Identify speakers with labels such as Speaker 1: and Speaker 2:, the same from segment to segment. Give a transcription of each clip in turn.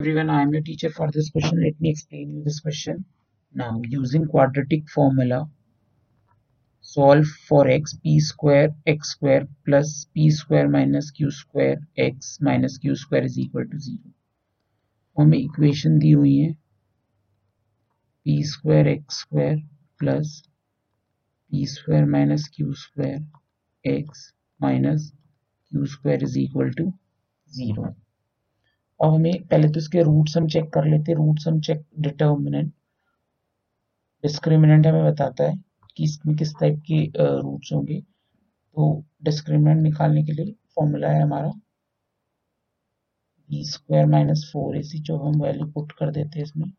Speaker 1: everyone i am your teacher for this question let me explain you this question now using quadratic formula solve for x p square x square plus p square minus q square x minus q square is equal to zero हमें equation दी हुई है p square x square plus p square minus q square x minus q square is equal to zero अब हमें पहले तो इसके roots हम चेक कर लेते हैं। रूट्स हम चेक डिटर्मिनेंट डिस्क्रिमिनेंट हमें बताता है कि इसमें किस टाइप के रूट्स होंगे। तो डिस्क्रिमिनेंट निकालने के लिए फॉर्मूला है हमारा B square minus four A C जो हम वैल्यू पुट कर देते हैं इसमें।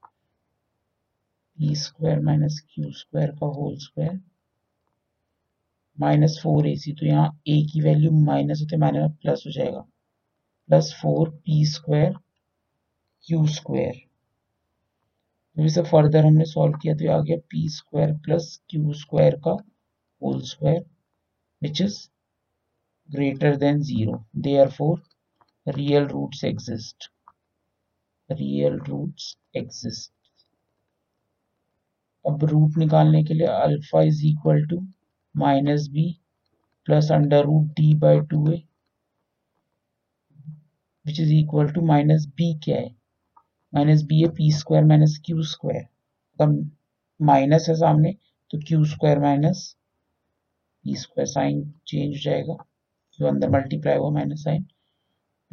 Speaker 1: B square minus Q square का whole square minus four A C तो यहाँ ए की वैल्यू माइनस होते माइनस प्लस हो जाएगा। Plus four P square Q square जब इसे फर्दर हमने सॉल्व किया तो आ गया P square plus Q square का whole square which is greater than zero there four real roots exist real roots exist अब रूट निकालने के लिए alpha is equal to minus B plus under root D by two A which is equal to minus B क्या है minus B है P square minus Q square minus है सामने तो Q square minus P square sign change हो जाएगा। जो अंदर मल्टीप्लाई हुआ minus sign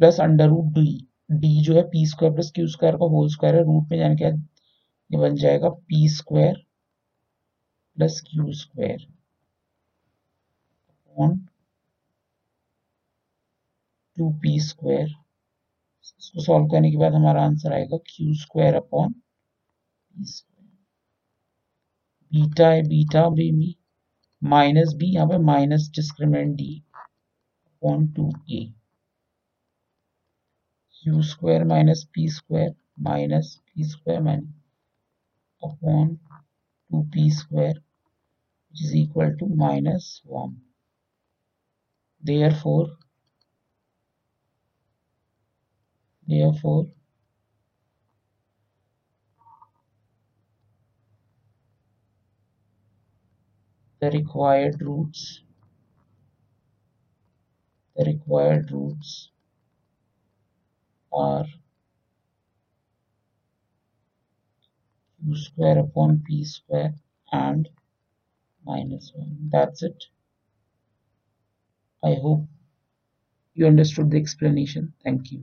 Speaker 1: plus under root D D जो है P square plus Q square का होल स्क्वायर है रूट में जाने के ये बन जाएगा P square plus Q square two P square इसको सॉल्व करने के बाद हमारा आंसर आएगा क्यू स्क्वायर अपॉन बीटा है बीटा भी मी माइनस बी यहाँ पे minus discriminant D upon two A Q square minus P square minus P square minus upon two P square is equal to minus 1 therefore Therefore, the required roots. The required roots are q square upon p square and minus 1 that's it. I hope you understood the explanation. Thank you